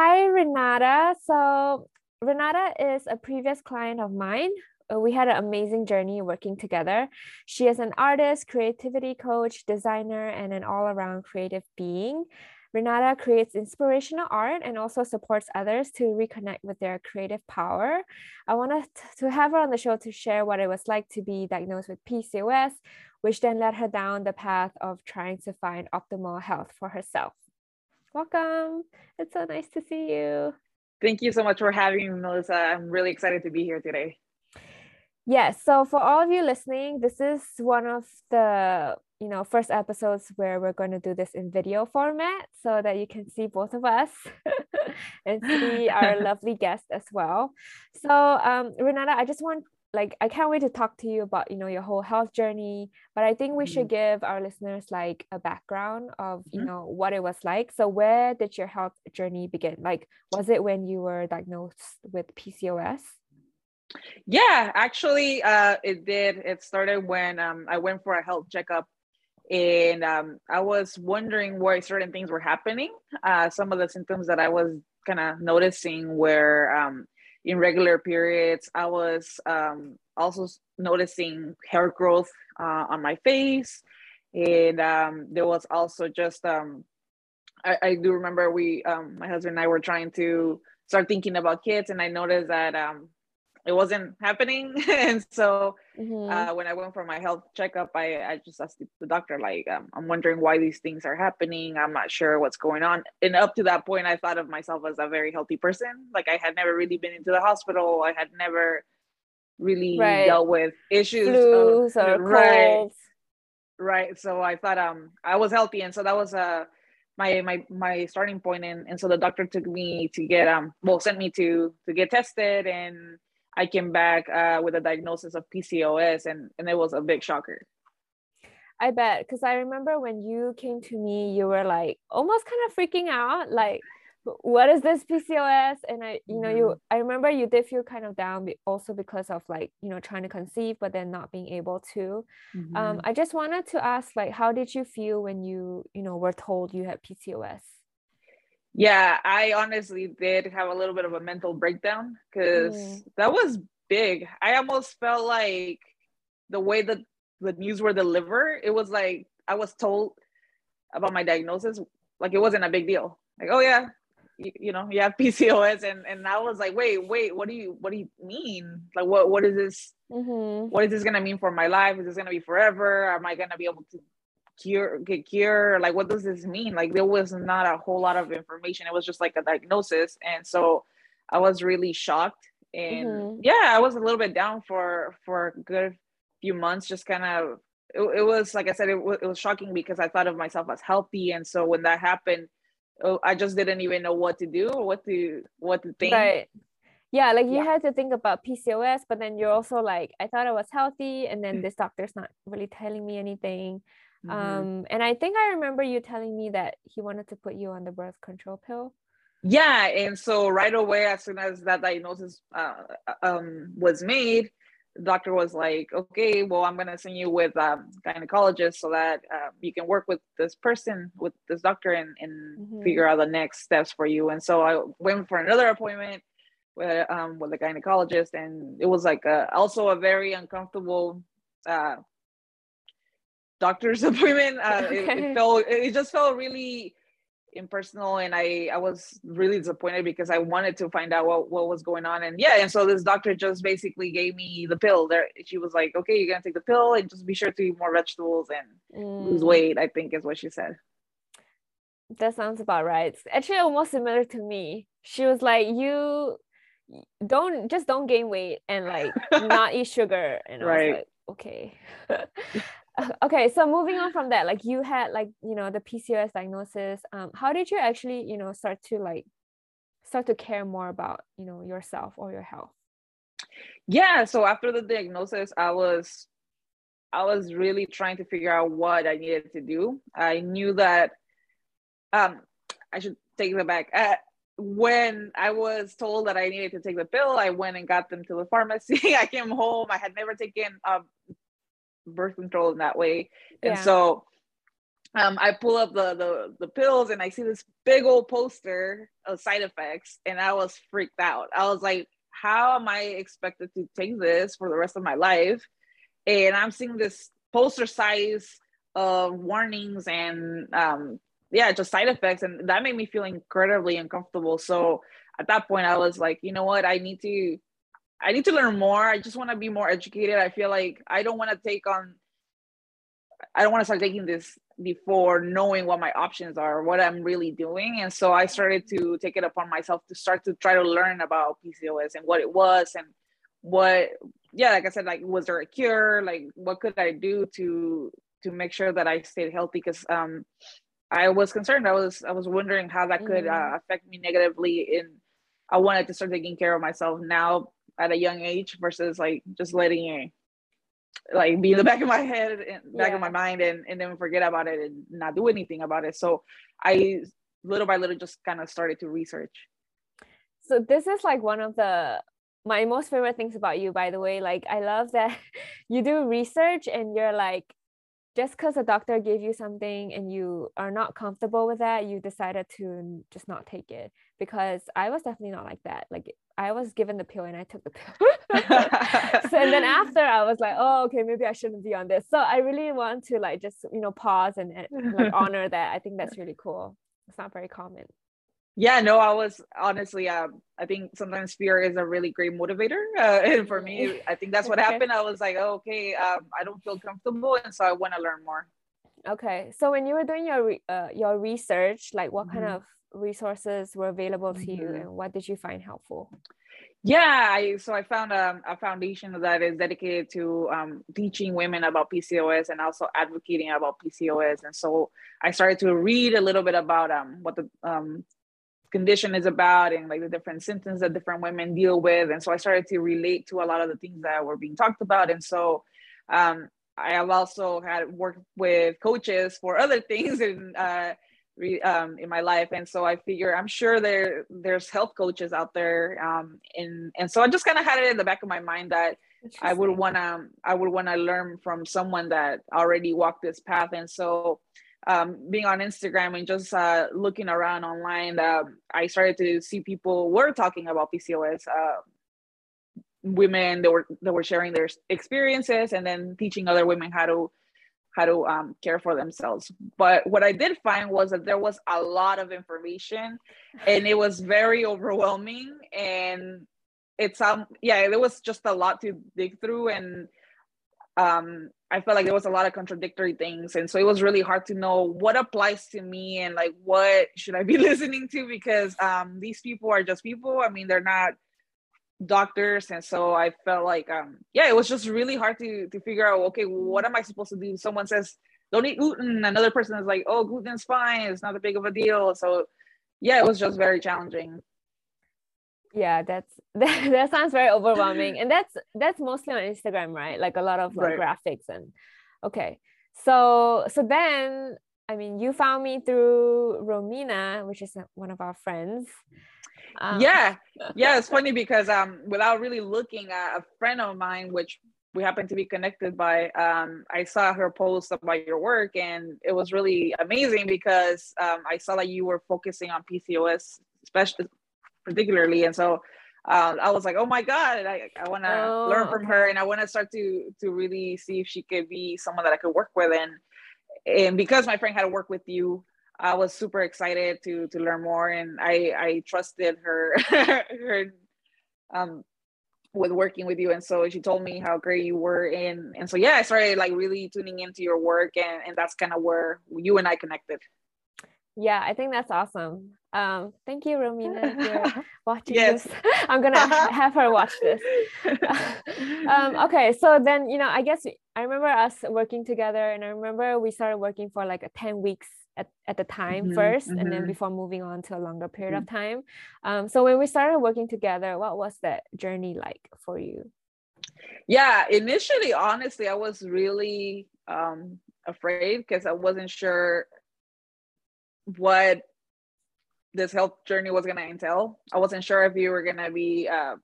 Hi, Renata. So, Renata is a previous client of mine. Uh, we had an amazing journey working together. She is an artist, creativity coach, designer, and an all around creative being. Renata creates inspirational art and also supports others to reconnect with their creative power. I wanted to have her on the show to share what it was like to be diagnosed with PCOS, which then led her down the path of trying to find optimal health for herself. Welcome. It's so nice to see you. Thank you so much for having me, Melissa. I'm really excited to be here today. Yes. So for all of you listening, this is one of the you know first episodes where we're going to do this in video format so that you can see both of us and see our lovely guest as well. So um, Renata, I just want like I can't wait to talk to you about you know your whole health journey but I think we mm-hmm. should give our listeners like a background of you mm-hmm. know what it was like. So where did your health journey begin? Like was it when you were diagnosed with PCOS yeah actually uh it did. It started when um I went for a health checkup and um I was wondering why certain things were happening. Uh some of the symptoms that I was kind of noticing were um in regular periods. I was um, also noticing hair growth uh, on my face. And um, there was also just, um, I, I, do remember we, um, my husband and I were trying to start thinking about kids, and I noticed that um, it wasn't happening. And so mm-hmm. uh, when i went for my health checkup i, I just asked the doctor like um, i'm wondering why these things are happening. I'm not sure what's going on. And up to that point i thought of myself as a very healthy person. Like i had never really been into the hospital. I had never really right. dealt with issues. Flus uh, or right. colds. right. So i thought um i was healthy. And so that was uh my my my starting point. And, and so the doctor took me to get um well sent me to to get tested. And I came back uh, with a diagnosis of PCOS, and and it was a big shocker. I bet because I remember when you came to me, you were like almost kind of freaking out, like, "What is this PCOS?" And I, you know, you mm-hmm. I remember you did feel kind of down, also because of like you know trying to conceive, but then not being able to. Mm-hmm. Um, I just wanted to ask, like, how did you feel when you you know were told you had PCOS? Yeah, I honestly did have a little bit of a mental breakdown because mm. that was big. I almost felt like the way that the news were delivered, it was like I was told about my diagnosis, like it wasn't a big deal. Like, oh yeah, you, you know, you have PCOS, and and I was like, wait, wait, what do you what do you mean? Like, what what is this? Mm-hmm. What is this gonna mean for my life? Is this gonna be forever? Am I gonna be able to cure get cure like what does this mean? Like there was not a whole lot of information. It was just like a diagnosis. And so i was really shocked. And mm-hmm. yeah i was a little bit down for for a good few months just kind of it, it, was like i said it, w- it was shocking because i thought of myself as healthy. And so when that happened oh, i just didn't even know what to do or what to what to think. Right. Yeah like you yeah. had to think about pcos but then you're also like i thought i was healthy and then this doctor's not really telling me anything Mm-hmm. Um, and I think I remember you telling me that he wanted to put you on the birth control pill. Yeah, and so right away, as soon as that diagnosis uh, uh um, was made, the doctor was like, "Okay, well, I'm gonna send you with a um, gynecologist so that uh, you can work with this person, with this doctor, and, and mm-hmm. figure out the next steps for you." And so I went for another appointment with um, with a gynecologist, and it was like a, also a very uncomfortable uh, doctor's appointment. Uh, okay. it, it, felt it just felt really impersonal, and I I was really disappointed because I wanted to find out what what was going on. And yeah, and so this doctor just basically gave me the pill. There, she was like, "Okay, you're gonna take the pill, and just be sure to eat more vegetables and mm. lose weight." I think is what she said. That sounds about right. It's actually almost similar to me. She was like, "You." don't just don't gain weight and like not eat sugar and right. I was like okay okay so moving on from that like you had like you know the pcos diagnosis um how did you actually you know start to like start to care more about you know yourself or your health? Yeah so after the diagnosis i was i was really trying to figure out what i needed to do. I knew that um i should take it back. Uh, when i was told that i needed to take the pill i went and got them to the pharmacy. I came home. I had never taken um, birth control in that way and yeah. so um, I pull up the, the the pills and I see this big old poster of side effects, and I was freaked out. I was like, "How am I expected to take this for the rest of my life?" And I'm seeing this poster size of warnings and um, yeah, just side effects, and that made me feel incredibly uncomfortable. So at that point, I was like, you know what, I need to, I need to learn more. I just want to be more educated. I feel like I don't want to take on I don't want to start taking this before knowing what my options are, what I'm really doing. And so I started to take it upon myself to start to try to learn about PCOS and what it was and what, yeah, like I said, like, was there a cure? Like, what could I do to, to make sure that I stayed healthy? Because, um, I was concerned. I was, I was wondering how that could mm-hmm. uh, affect me negatively. In I wanted to start taking care of myself now at a young age versus like just letting it like be in the back of my head and back yeah. of my mind and, and then forget about it and not do anything about it. So i little by little just kind of started to research. So this is like one of the my most favorite things about you by the way. Like i love that you do research and you're like just because a doctor gave you something and you are not comfortable with that you decided to just not take it because i was definitely not like that like I was given the pill and I took the pill. so and then after I was like, oh, okay, maybe I shouldn't be on this. So I really want to like just you know pause and, and like honor that. I think that's really cool. It's not very common. Yeah, no, I was honestly, um, I think sometimes fear is a really great motivator. Uh, and for me, I think that's what okay. happened. I was like, oh, okay, um, I don't feel comfortable, and so I want to learn more. Okay, so when you were doing your re- uh, your research, like what mm-hmm. kind of resources were available to mm-hmm. you and what did you find helpful yeah I, so i found um, a foundation that is dedicated to um, teaching women about pcos and also advocating about pcos and so i started to read a little bit about um, what the um, condition is about and like the different symptoms that different women deal with. And so i started to relate to a lot of the things that were being talked about. And so um, i have also had worked with coaches for other things and uh, um, in my life. And so i figure i'm sure there there's health coaches out there um, and and so i just kind of had it in the back of my mind that i would want to i would want to learn from someone that already walked this path. And so um, being on instagram and just uh, looking around online uh, i started to see people were talking about pcos uh, women that were that were sharing their experiences and then teaching other women how to how to um, care for themselves. But what I did find was that there was a lot of information and it was very overwhelming. And it's, um, yeah, there was just a lot to dig through. And um, I felt like there was a lot of contradictory things. And so it was really hard to know what applies to me and like what should I be listening to because um, these people are just people. I mean, they're not doctors. And so i felt like um yeah it was just really hard to to figure out okay what am i supposed to do? Someone says don't eat gluten another person is like oh gluten's fine. It's not a big of a deal. So yeah it was just very challenging yeah that's that, that sounds very overwhelming. And that's that's mostly on instagram right? Like a lot of like, right. graphics and okay. So so then i mean you found me through romina which is one of our friends. Um, yeah, yeah, it's funny because um, without really looking at a friend of mine, which we happen to be connected by, um, I saw her post about your work, and it was really amazing because um, I saw that you were focusing on PCOS, especially particularly, and so. Uh, I was like, oh my god, I, I want to oh, learn from okay. her, and I want to start to to really see if she could be someone that I could work with, and and because my friend had to work with you, I was super excited to to learn more, and I I trusted her her um with working with you, and so she told me how great you were, and and so yeah, I started like really tuning into your work, and and that's kind of where you and I connected. Yeah, I think that's awesome. Um, thank you, Romina, for watching yes. this. I'm gonna have her watch this. um, okay, so then you know, I guess I remember us working together, and I remember we started working for like a 10 weeks at, at the time mm-hmm, 1st mm-hmm. and then mm-hmm. before moving on to a longer period mm-hmm. of time. Um, so when we started working together, what was that journey like for you? Yeah, initially, honestly, I was really um, afraid because I wasn't sure what this health journey was going to entail. I wasn't sure if you were going to be uh,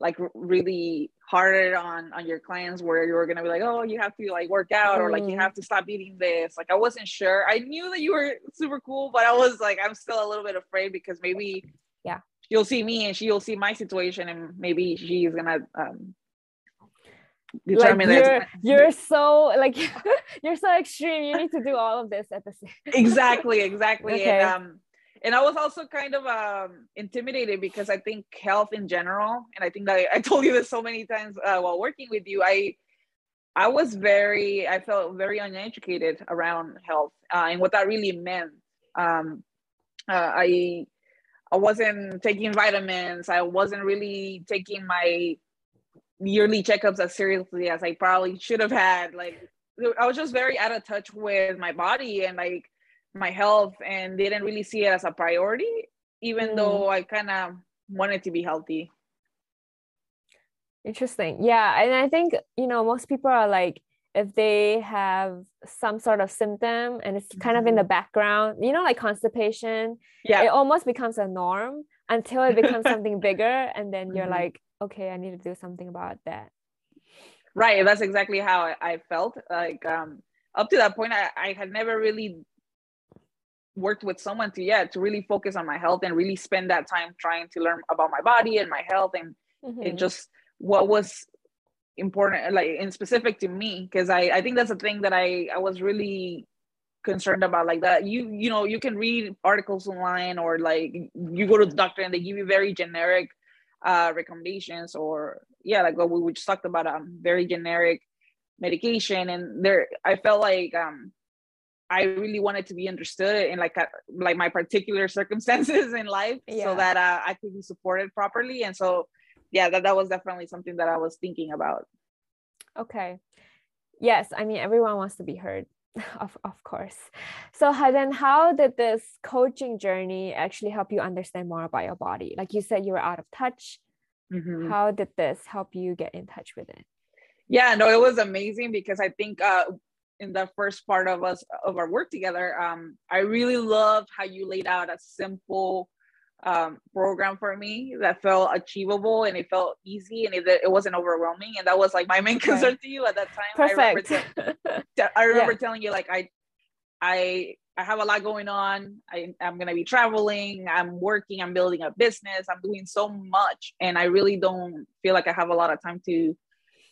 like really hard on on your clients where you were going to be like, oh, you have to like work out or like you mm. have to stop eating this. Like I wasn't sure. I knew that you were super cool, but I was like, I'm still a little bit afraid because maybe yeah, you'll see me and she'll see my situation and maybe she's gonna um determine like you're, you're so like you're so extreme you need to do all of this at the same exactly exactly okay. and um and I was also kind of um, intimidated because I think health in general, and I think that I, I told you this so many times uh, while working with you, I I was very, I felt very uneducated around health uh, and what that really meant. Um, uh, I I wasn't taking vitamins. I wasn't really taking my yearly checkups as seriously as I probably should have had. Like I was just very out of touch with my body and like my health and didn't really see it as a priority, even mm. though I kind of wanted to be healthy. Interesting. Yeah. And I think, you know, most people are like, if they have some sort of symptom and it's kind of in the mm-hmm. background, you know, like constipation, yeah, it almost becomes a norm until it becomes something bigger. And then you're mm-hmm. like, okay, I need to do something about that. Right. That's exactly how I, I felt. Like um, up to that point, I, I had never really worked with someone to yeah to really focus on my health and really spend that time trying to learn about my body and my health and mm-hmm. it just what was important like in specific to me because I, I think that's a thing that I, I was really concerned about like that you you know you can read articles online or like you go to the doctor and they give you very generic uh, recommendations or yeah like what we just talked about um very generic medication. And there i felt like um i really wanted to be understood in like a, like my particular circumstances in life yeah. so that uh, i could be supported properly. And so yeah that, that was definitely something that i was thinking about. Okay. Yes. I mean everyone wants to be heard of, of course. So then how did this coaching journey actually help you understand more about your body? Like you said you were out of touch. Mm-hmm. how did this help you get in touch with it? Yeah no it was amazing because i think uh in the first part of us of our work together um i really loved how you laid out a simple um, program for me that felt achievable and it felt easy and it, it wasn't overwhelming. And that was like my main concern to you at that time. Perfect. i remember, te- I remember yeah. telling you like i i i have a lot going on. I, i'm going to be traveling. I'm working. I'm building a business. I'm doing so much. And i really don't feel like i have a lot of time to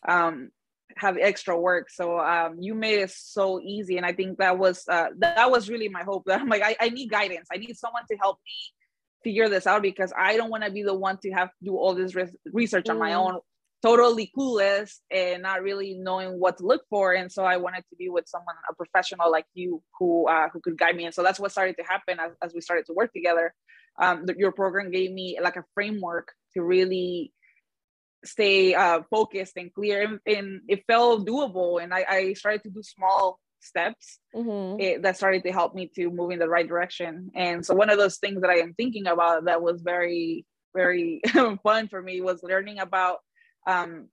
um have extra work. So um you made it so easy. And i think that was uh that was really my hope. That i'm like I, I need guidance. I need someone to help me figure this out because I don't want to be the one to have to do all this re- research mm. on my mm. own, totally clueless and not really knowing what to look for. And so I wanted to be with someone, a professional like you, who uh, who could guide me. And so that's what started to happen as, as we started to work together. Um, the, your program gave me like a framework to really stay uh, focused and clear, and, and, it felt doable. And I, I started to do small steps mm-hmm. it, that started to help me to move in the right direction. And so one of those things that I am thinking about that was very, very fun for me was learning about um,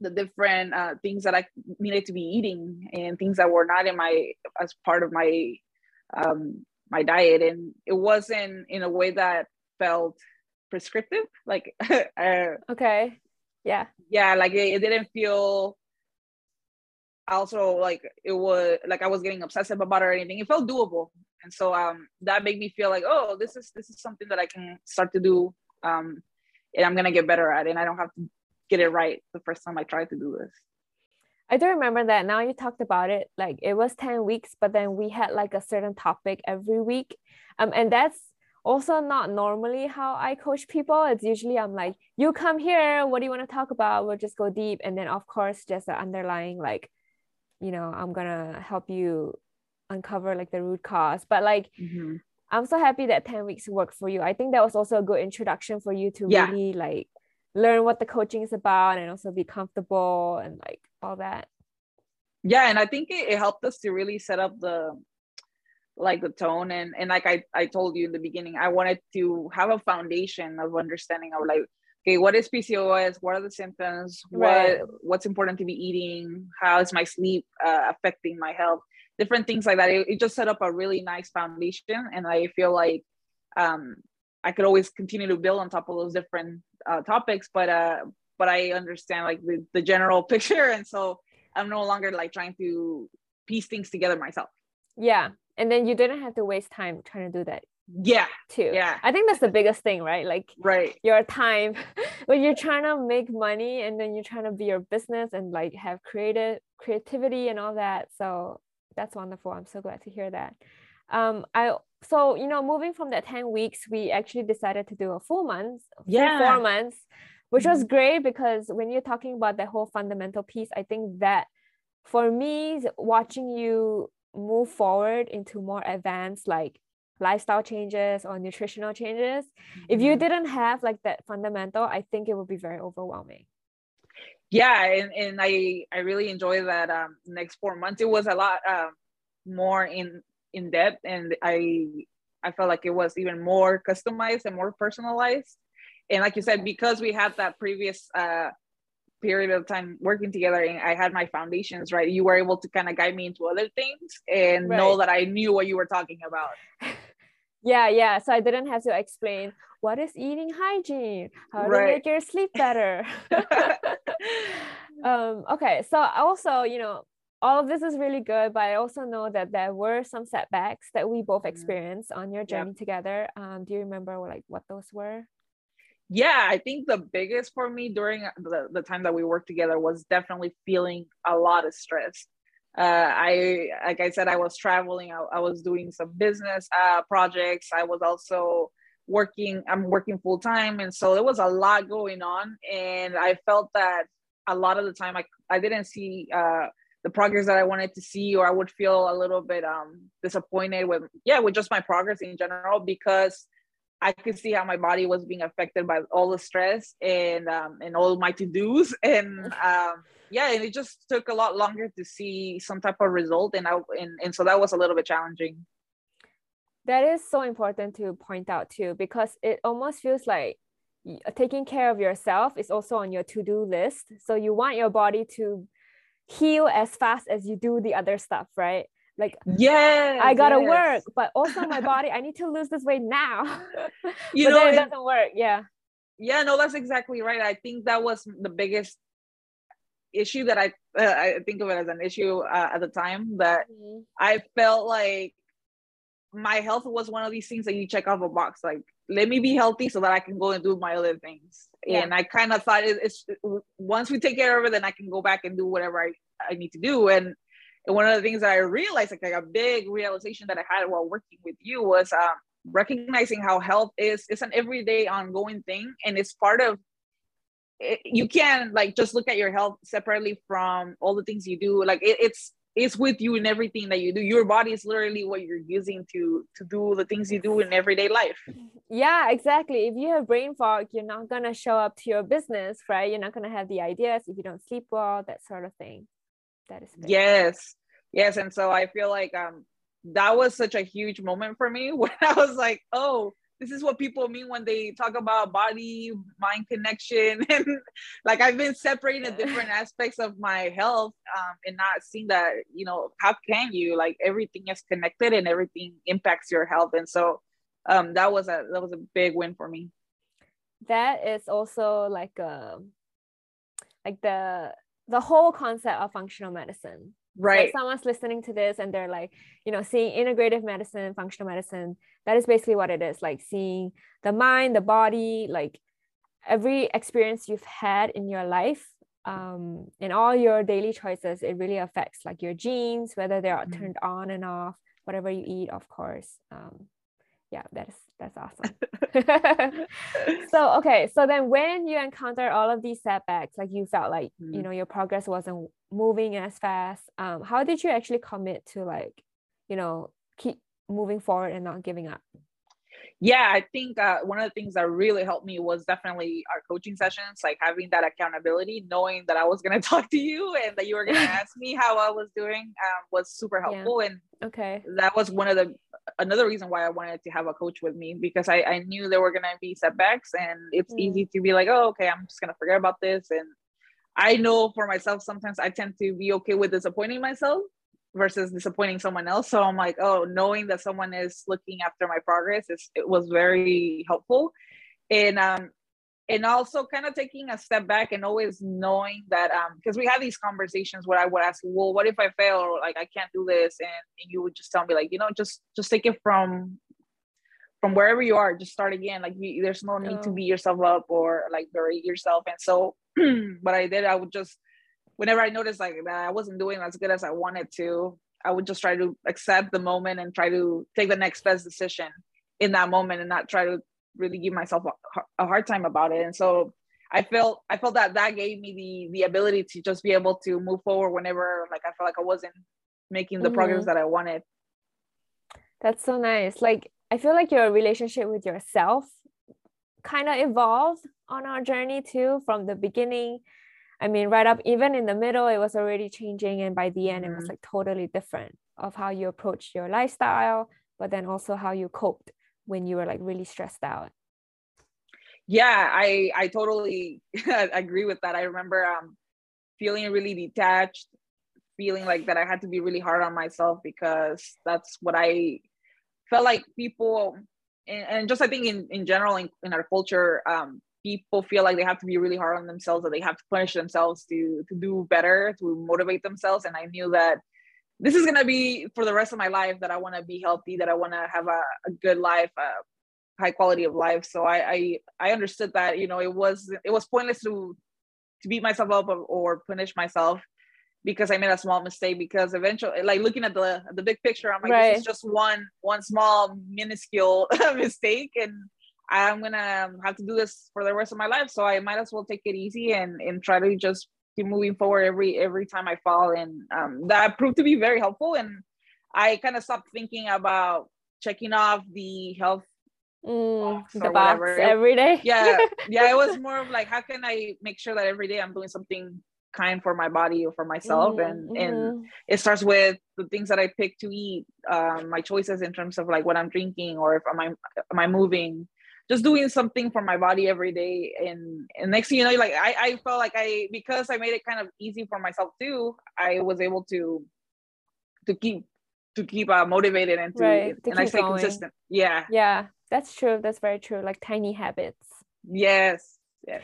the different uh, things that I needed to be eating and things that were not in my as part of my um, my diet, and it wasn't in a way that felt prescriptive. Like, uh, okay, yeah, yeah, like it, it didn't feel also like it was like I was getting obsessive about it or anything. It felt doable. And so um that made me feel like, oh, this is this is something that I can start to do. Um and I'm gonna get better at it. And I don't have to get it right the first time I tried to do this. I do remember that now you talked about it. Like it was 10 weeks, but then we had like a certain topic every week. Um, and that's also not normally how I coach people. It's usually I'm like, you come here, what do you want to talk about? We'll just go deep. And then of course just the underlying like you know i'm gonna help you uncover like the root cause but like mm-hmm. I'm so happy that 10 weeks worked for you. I think that was also a good introduction for you to yeah. really like learn what the coaching is about and also be comfortable and like all that. Yeah, and I think it, it helped us to really set up the like the tone and and like I, I told you in the beginning, I wanted to have a foundation of understanding of like okay, what is PCOS? What are the symptoms? Right. What what's important to be eating? How is my sleep uh, affecting my health? Different things like that. It, it, just set up a really nice foundation, and I feel like um, I could always continue to build on top of those different uh, topics. But uh, but I understand like the, the general picture, and so I'm no longer like trying to piece things together myself. Yeah, and then you didn't have to waste time trying to do that yeah too. yeah. I think that's the biggest thing right? Like right. your time when you're trying to make money and then you're trying to be your business and like have creative creativity and all that. So that's wonderful. I'm so glad to hear that. Um i so you know moving from that 10 weeks we actually decided to do a full month yeah. four months which was mm-hmm. great because when you're talking about that whole fundamental piece i think that for me watching you move forward into more advanced like lifestyle changes or nutritional changes mm-hmm. if you mm-hmm. didn't have like that fundamental i think it would be very overwhelming yeah and, and i i really enjoy that um next four months it was a lot um more in in depth and i i felt like it was even more customized and more personalized and like you said because we had that previous uh period of time working together and I had my foundations right, you were able to kind of guide me into other things and right. know that I knew what you were talking about. yeah, yeah. So I didn't have to explain what is eating hygiene, how right. to make your sleep better. um, okay, so also, you know, all of this is really good, but I also know that there were some setbacks that we both mm-hmm. experienced on your journey together. Um, do you remember like what those were? yeah i think the biggest for me during the, the time that we worked together was definitely feeling a lot of stress uh, i like i said i was traveling i, I was doing some business uh, projects. I was also working i'm working full time and so there was a lot going on and i felt that a lot of the time i, I didn't see uh, the progress that i wanted to see or i would feel a little bit um, disappointed with yeah with just my progress in general because I could see how my body was being affected by all the stress and um, and all my to dos and um, yeah, and it just took a lot longer to see some type of result, and I and, and so that was a little bit challenging. That is so important to point out too, because it almost feels like taking care of yourself is also on your to do list. So you want your body to heal as fast as you do the other stuff, right? like yeah i gotta yes. work but also my body i need to lose this weight now you know it doesn't work yeah yeah no that's exactly right i think that was the biggest issue that i uh, i think of it as an issue uh, at the time that mm-hmm. i felt like my health was one of these things that you check off a box like let me be healthy so that i can go and do my other things yeah. and i kind of thought it's once we take care of it then i can go back and do whatever i, I need to do and and one of the things that I realized, like, like a big realization that I had while working with you was um, recognizing how health is it's an everyday ongoing thing, and it's part of. It, you can't like just look at your health separately from all the things you do. Like it, it's it's with you in everything that you do. Your body is literally what you're using to to do the things you do in everyday life. Yeah, exactly. If you have brain fog, you're not gonna show up to your business, right? You're not gonna have the ideas if you don't sleep well, that sort of thing that is yes yes and so i feel like um that was such a huge moment for me when i was like oh this is what people mean when they talk about body mind connection and like i've been separating the different aspects of my health um, and not seeing that you know how can you? Like everything is connected and everything impacts your health and so um, that was a that was a big win for me. That is also like a um, like the the whole concept of functional medicine right so someone's listening to this and they're like you know seeing integrative medicine functional medicine that is basically what it is like seeing the mind the body like every experience you've had in your life um in all your daily choices it really affects like your genes whether they're mm-hmm. turned on and off whatever you eat of course um yeah that's that's awesome so okay so then when you encounter all of these setbacks like you felt like mm. you know your progress wasn't moving as fast um how did you actually commit to like you know keep moving forward and not giving up yeah i think uh, one of the things that really helped me was definitely our coaching sessions like having that accountability knowing that i was going to talk to you and that you were going to ask me how i was doing um, was super helpful yeah. and okay that was one of the another reason why i wanted to have a coach with me because i, I knew there were going to be setbacks and it's mm. easy to be like oh okay i'm just going to forget about this and i know for myself sometimes i tend to be okay with disappointing myself versus disappointing someone else. So I'm like, oh, knowing that someone is looking after my progress is it was very helpful. And um and also kind of taking a step back and always knowing that um because we had these conversations where I would ask, well, what if I fail or like I can't do this? And, and you would just tell me like, you know, just just take it from from wherever you are, just start again. Like you, there's no need oh. to beat yourself up or like berate yourself. And so what I did, I would just whenever I noticed like that I wasn't doing as good as I wanted to, I would just try to accept the moment and try to take the next best decision in that moment and not try to really give myself a, a hard time about it. And so I felt I felt that that gave me the the ability to just be able to move forward whenever like I felt like I wasn't making the mm-hmm. progress that I wanted. That's so nice. Like I feel like your relationship with yourself kind of evolved on our journey too from the beginning I mean, right up, even in the middle, it was already changing. And by the end, mm-hmm. it was mm-hmm. like totally different of how you approached your lifestyle, but then also how you coped when you were like really stressed out. Yeah, I I totally agree with that. I remember um feeling really detached, feeling like that I had to be really hard on myself because that's what I felt like people and, just I think in, in general in, in our culture, um, people feel like they have to be really hard on themselves that they have to punish themselves to to do better to motivate themselves. And i knew that this is to be for the rest of my life that i want to be healthy that i want to have a, a, good life a high quality of life. So I, I i understood that you know it was it was pointless to to beat myself up or, or punish myself because I made a small mistake because eventually like looking at the the big picture I'm like right. this is just one one small minuscule mistake and I'm gonna have to do this for the rest of my life. So I might as well take it easy and and try to just keep moving forward every every time I fall. And um, that proved to be very helpful. And I kind of stopped thinking about checking off the health mm, the box every day. yeah, yeah. It was more of like, how can I make sure that every day I'm doing something kind for my body or for myself mm, and mm-hmm. and it starts with the things that i pick to eat um, my choices in terms of like what i'm drinking or if am i am i moving just doing something for my body every day. And and next thing you know like I, I felt like i because i made it kind of easy for myself too i was able to to keep to keep uh, motivated and to, right, to and i stay going. consistent. Yeah. Yeah that's true that's very true like tiny habits. Yes yes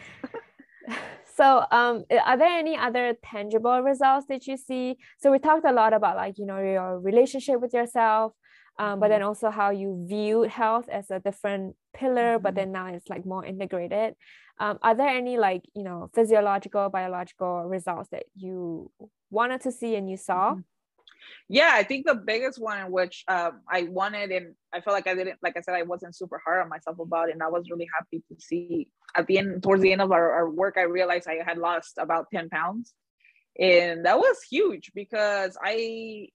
so um are there any other tangible results that you see so we talked a lot about like you know your relationship with yourself um, but then mm-hmm. also how you viewed health as a different pillar mm-hmm. but then now it's like more integrated um, are there any like you know physiological biological results that you wanted to see and you saw mm-hmm. Yeah i think the biggest one in which um, i wanted and i felt like i didn't like i said i wasn't super hard on myself about it and i was really happy to see at the end towards the end of our, our work i realized i had lost about 10 pounds and that was huge because i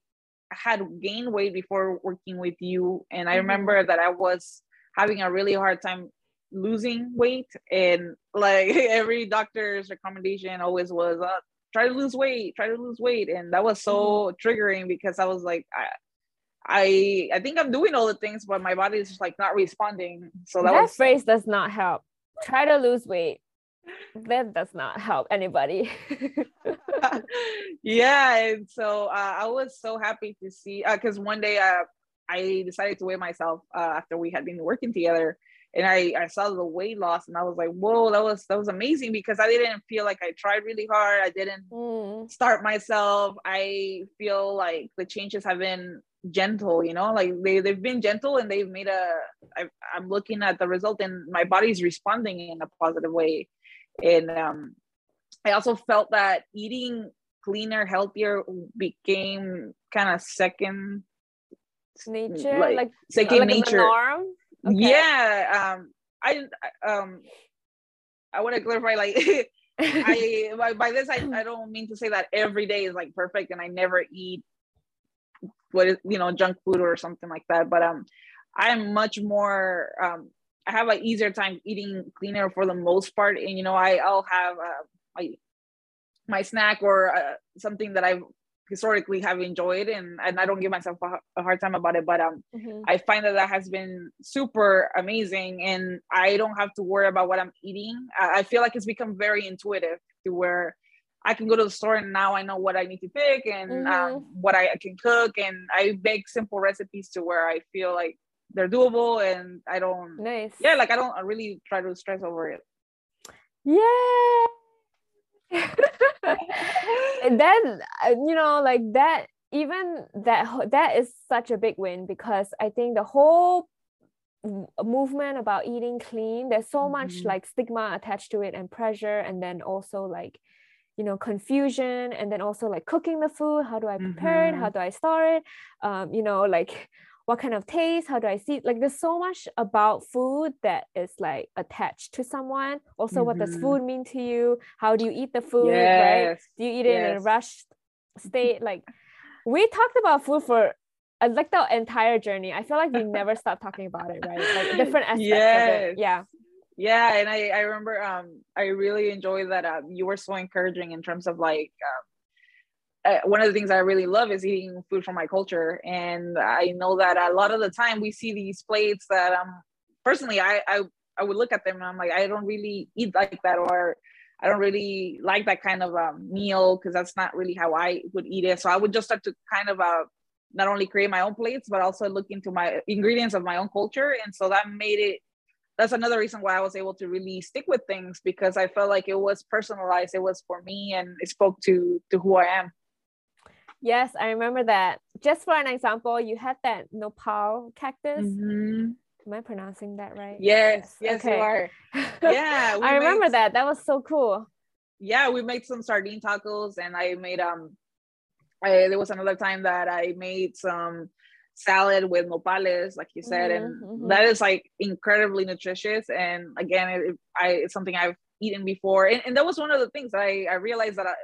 had gained weight before working with you and i mm-hmm. remember that i was having a really hard time losing weight and like every doctor's recommendation always was uh, try to lose weight try to lose weight. And that was so mm-hmm. triggering because i was like I, I i think i'm doing all the things but my body is just like not responding. So that, that was, phrase does not help. Try to lose weight. That does not help anybody. Yeah and so uh, i was so happy to see because uh, one day uh, i decided to weigh myself uh, after we had been working together and I, I saw the weight loss and i was like whoa that was that was amazing because i didn't feel like i tried really hard i didn't mm. start myself i feel like the changes have been gentle you know like they, they've been gentle and they've made a I, i'm looking at the result and my body's responding in a positive way and um, I also felt that eating cleaner, healthier became kind of second nature, like, like second like nature. Okay. Yeah. Um, I um, I want to clarify, like. I by, by this I, I don't mean to say that every day is like perfect and I never eat what is you know junk food or something like that but um i'm much more um i have an easier time eating cleaner for the most part and you know i i'll have uh, my my snack or uh, something that i've historically have enjoyed and, and i don't give myself a, a hard time about it but um mm-hmm. i find that that has been super amazing and i don't have to worry about what i'm eating i, I feel like it's become very intuitive to where I can go to the store and now I know what I need to pick and um, mm-hmm. um, what I can cook. And I bake simple recipes to where I feel like they're doable and I don't. Nice. Yeah, like I don't really try to stress over it. Yeah. and then uh, you know like that even that that is such a big win because I think the whole movement about eating clean there's so mm-hmm. much like stigma attached to it and pressure and then also like you know confusion and then also like cooking the food how do i prepare mm-hmm. it how mm-hmm. do i store it um, you know like what kind of taste how do i see like there's so much about food that is like attached to someone also mm-hmm. what does mm-hmm. food mean to you how do you eat the food yes. right do you eat it yes. in a rushed state like we talked about food for uh, like the entire journey i feel like we never stop talking about it right like different aspects yes. of it yeah yeah and i i remember um i really enjoy that um you were so encouraging in terms of like um, uh, one of the things i really love is eating food from my culture and i know that a lot of the time we see these plates that um personally i i, I would look at them and i'm like i don't really eat like that or I don't really like that kind of um, meal because that's not really how I would eat it. So I would just start to kind of uh, not only create my own plates, but also look into my ingredients of my own culture. And so that made it that's another reason why I was able to really stick with things because I felt like it was personalized. It was for me and it spoke to to who I am. Yes, I remember that. Just for an example, you had that nopal cactus. Mm-hmm. Am I pronouncing that right? Yes, yes, okay. you are. Yeah, I remember made, that. That was so cool. Yeah, we made some sardine tacos, and I made um. I, there was another time that I made some salad with nopales, like you said, mm-hmm, and mm-hmm. That is like incredibly nutritious. And again, it, I, it's something I've eaten before, and, and that was one of the things that I, I realized that I,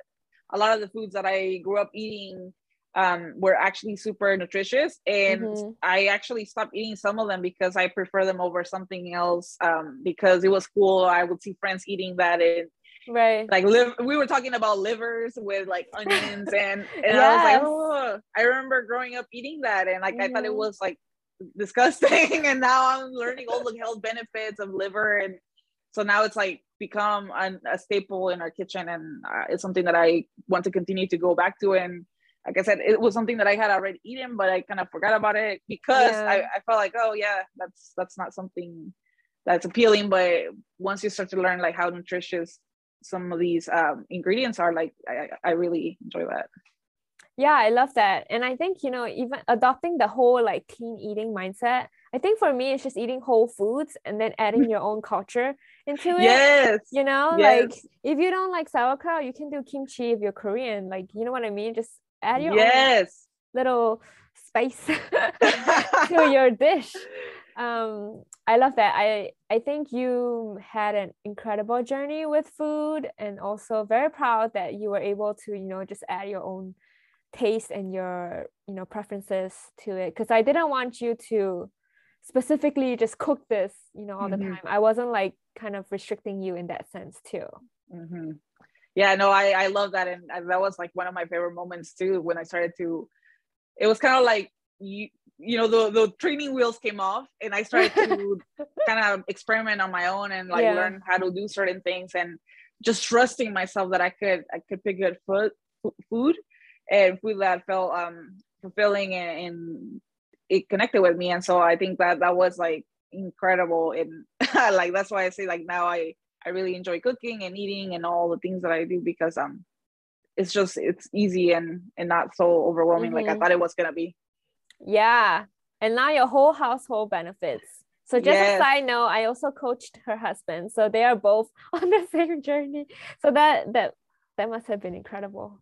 a lot of the foods that I grew up eating um, were actually super nutritious, and mm-hmm. I actually stopped eating some of them because I prefer them over something else um, because it was cool. I would see friends eating that, and right like live we were talking about livers with like onions and and yes. i was like oh i remember growing up eating that and like mm-hmm. i thought it mm-hmm. was like disgusting and now i'm learning all the health benefits of liver and so now it's like become an, a staple in our kitchen and uh, it's something that i want to continue to go back to and like i said it was something that i had already eaten but i kind of forgot about it because yeah. I, I felt like oh yeah that's that's not something that's appealing but once you start to learn like how nutritious some of these um, ingredients are like I, I really enjoy that yeah i love that. And i think you know even adopting the whole like clean eating mindset i think for me it's just eating whole foods and then adding your own culture into it yes. you know? Yes. like if you don't like sauerkraut you can do kimchi if you're korean. Like you know what i mean? Just add your yes. little spice to your dish. Um i love that. I i think you had an incredible journey with food and also very proud that you were able to you know just add your own taste and your you know preferences to it because i didn't want you to specifically just cook this you know all mm-hmm. the time i wasn't like kind of restricting you in that sense too mm-hmm. yeah no i i love that and that was like one of my favorite moments too when i started to it was kind of like you you know the the training wheels came off and i started to kind of experiment on my own and like yeah. learn how to do certain things and just trusting myself that i could i could pick good food food and food that felt um fulfilling and, and it connected with me and so i think that that was like incredible and like that's why i say like now i i really enjoy cooking and eating and all the things that i do because um it's just it's easy and and not so overwhelming mm-hmm. like i mm-hmm. thought it was gonna be yeah. And now your whole household benefits. So just yes. a side note, I also coached her husband. So they are both on the same journey. So that that that must have been incredible.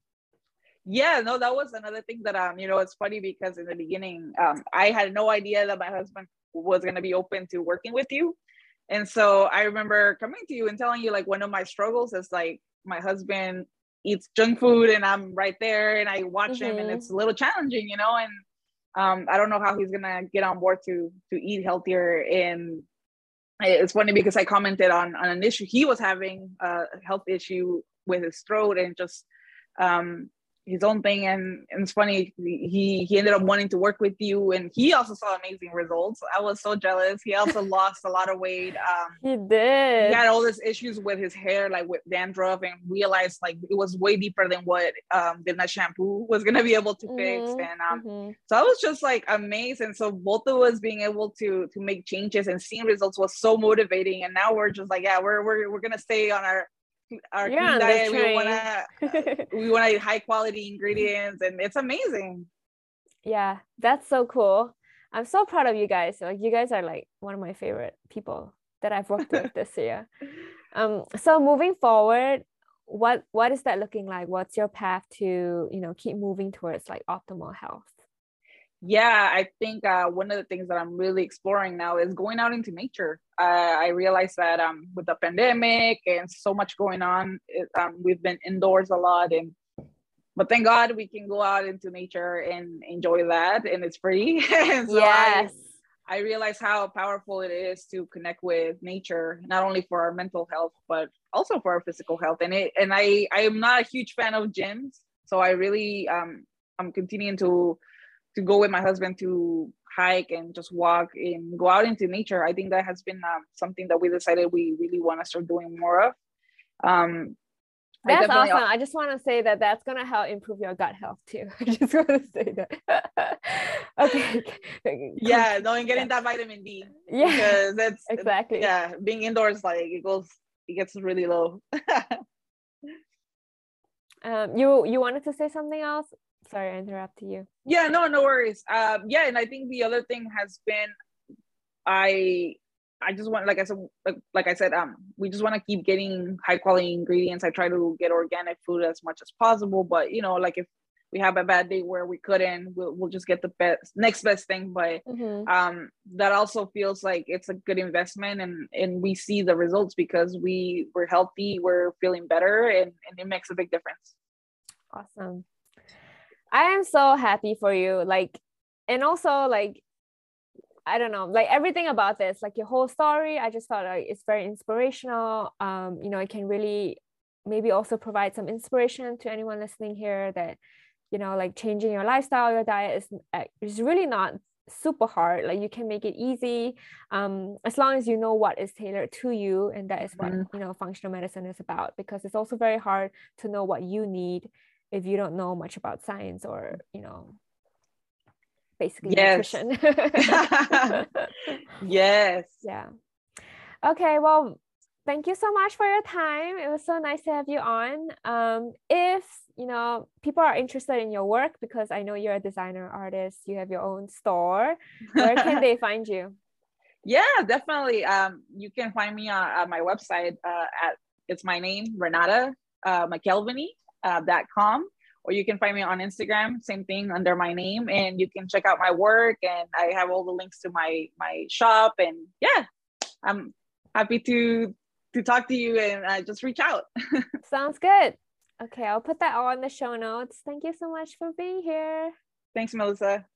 Yeah, no, that was another thing that um, you know, it's funny because in the beginning, um, I had no idea that my husband was gonna be open to working with you. And so I remember coming to you and telling you like one of my struggles is like my husband eats junk food and I'm right there and I watch mm-hmm. him and mm-hmm. it's a little challenging, you know, and um, I don't know how he's gonna get on board to to eat healthier. And it's funny because I commented on on an issue he was having a health issue with his throat and just um, his own thing and, and it's funny he he ended up wanting to work with you and he also saw amazing results i was so jealous he also lost a lot of weight um he did he had all these issues with his hair like with dandruff and realized like it was way deeper than what um the shampoo was gonna be able to fix mm-hmm. and um mm-hmm. so i was just like amazed and so both of us being able to to make changes and seeing results was so motivating and now we're just like yeah we're we're, we're gonna stay on our our yeah, diet. We want to we want to eat high quality ingredients, and it's amazing. Yeah, that's so cool. I'm so proud of you guys. Like you guys are like one of my favorite people that I've worked with this year. Um, so moving forward, what what is that looking like? What's your path to you know keep moving towards like optimal health? Yeah i think uh, one of the things that i'm really exploring now is going out into nature. Uh, i realized that um, with the pandemic and so much going on it, um, we've been indoors a lot and but thank god we can go out into nature and enjoy that and it's free. So yes. I, I realize how powerful it is to connect with nature not only for our mental health but also for our physical health. And it and i i am not a huge fan of gyms so i really um i'm continuing to to go with my husband to hike and just walk and go out into nature. I think that has been um, something that we decided we really want to start doing more of. Um, that's I awesome. I just want to say that that's going to help improve your gut health too. I just want to say that. okay. Yeah, no, and getting that vitamin D. Yeah. Because that's exactly. Yeah, being indoors, like it goes, it gets really low. um, you you wanted to say something else? Sorry i interrupted you. Yeah no no worries. Um yeah and i think the other thing has been i i just want like i said like, like i said um we just want to keep getting high quality ingredients. I try to get organic food as much as possible but you know like if we have a bad day where we couldn't we'll, we'll just get the best next best thing. But mm-hmm. um that also feels like it's a good investment and and we see the results because we we're healthy we're feeling better and, and it makes a big difference. Awesome I am so happy for you. Like, and also like, I don't know, like everything about this, like your whole story, I just thought like it's very inspirational. Um, you know, it can really maybe also provide some inspiration to anyone listening here that, you know, like changing your lifestyle, your diet is uh, is really not super hard like you can make it easy um, as long as you know what is tailored to you and that is what mm-hmm. you know functional medicine is about because it's also very hard to know what you need if you don't know much about science or you know basically yes. nutrition. Yes. Yeah. Okay well thank you so much for your time. It was so nice to have you on. Um, if you know people are interested in your work because i know you're a designer artist you have your own store where can they find you? Yeah definitely. Um, you can find me on, on my website uh, at it's my name renata uh, mcelveny uh, .com or you can find me on Instagram, same thing under my name, and you can check out my work. And I have all the links to my my shop. And yeah, I'm happy to to talk to you and uh, just reach out. Sounds good. Okay, I'll put that all in the show notes. Thank you so much for being here. Thanks, Melissa.